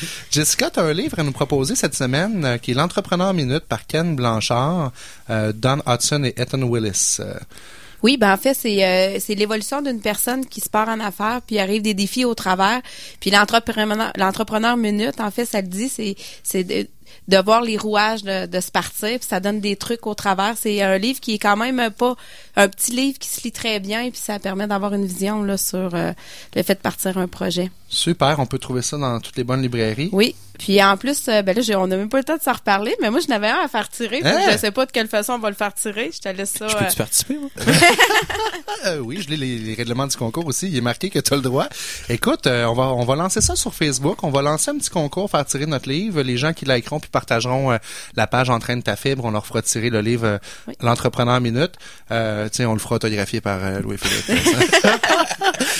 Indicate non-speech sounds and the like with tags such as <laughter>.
<laughs> Jessica, tu as un livre à nous proposer cette semaine euh, qui est L'entrepreneur minute par Ken Blanchard, euh, Don Hudson et Ethan Willis. Euh, Oui, ben en fait, c'est l'évolution d'une personne qui se part en affaires, puis arrive des défis au travers. Puis l'entrepreneur l'entrepreneur minute, en fait, ça le dit, c'est c'est de, voir les rouages de, de se partir, puis ça donne des trucs au travers. C'est un livre qui est quand même pas un petit livre qui se lit très bien, puis ça permet d'avoir une vision là sur euh, le fait de partir un projet. super, on peut trouver ça dans toutes les bonnes librairies. Oui. Puis en plus, euh, ben là, on n'a même pas le temps de s'en reparler, mais moi, je n'avais un à faire tirer. Hein? Je sais pas de quelle façon on va le faire tirer. Je te laisse ça. Je euh, peux-tu participer, moi? <laughs> Euh, oui, je lis les, les règlements du concours aussi. Il est marqué que tu as le droit. Écoute, euh, on va on va lancer ça sur Facebook. On va lancer un petit concours, faire tirer notre livre. Les gens qui likeront puis partageront euh, la page Entraîne ta fibre, on leur fera tirer le livre Oui. L'entrepreneur minute. Euh, tiens, on le fera autographier par Louis-Philippe. <laughs>